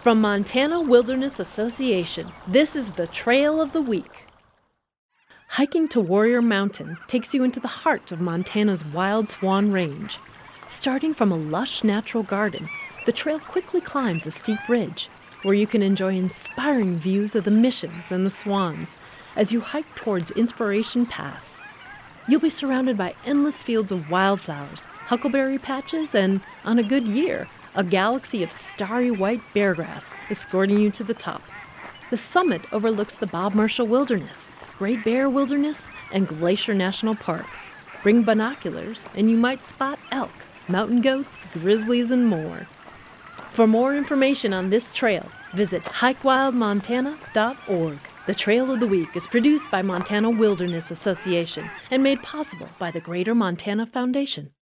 From Montana Wilderness Association, this is the Trail of the Week. Hiking to Warrior Mountain takes you into the heart of Montana's Wild Swan Range. Starting from a lush natural garden, the trail quickly climbs a steep ridge where you can enjoy inspiring views of the missions and the swans as you hike towards Inspiration Pass. You'll be surrounded by endless fields of wildflowers, huckleberry patches, and, on a good year, a galaxy of starry white beargrass escorting you to the top. The summit overlooks the Bob Marshall Wilderness, Great Bear Wilderness, and Glacier National Park. Bring binoculars, and you might spot elk, mountain goats, grizzlies, and more. For more information on this trail, visit hikewildmontana.org. The Trail of the Week is produced by Montana Wilderness Association and made possible by the Greater Montana Foundation.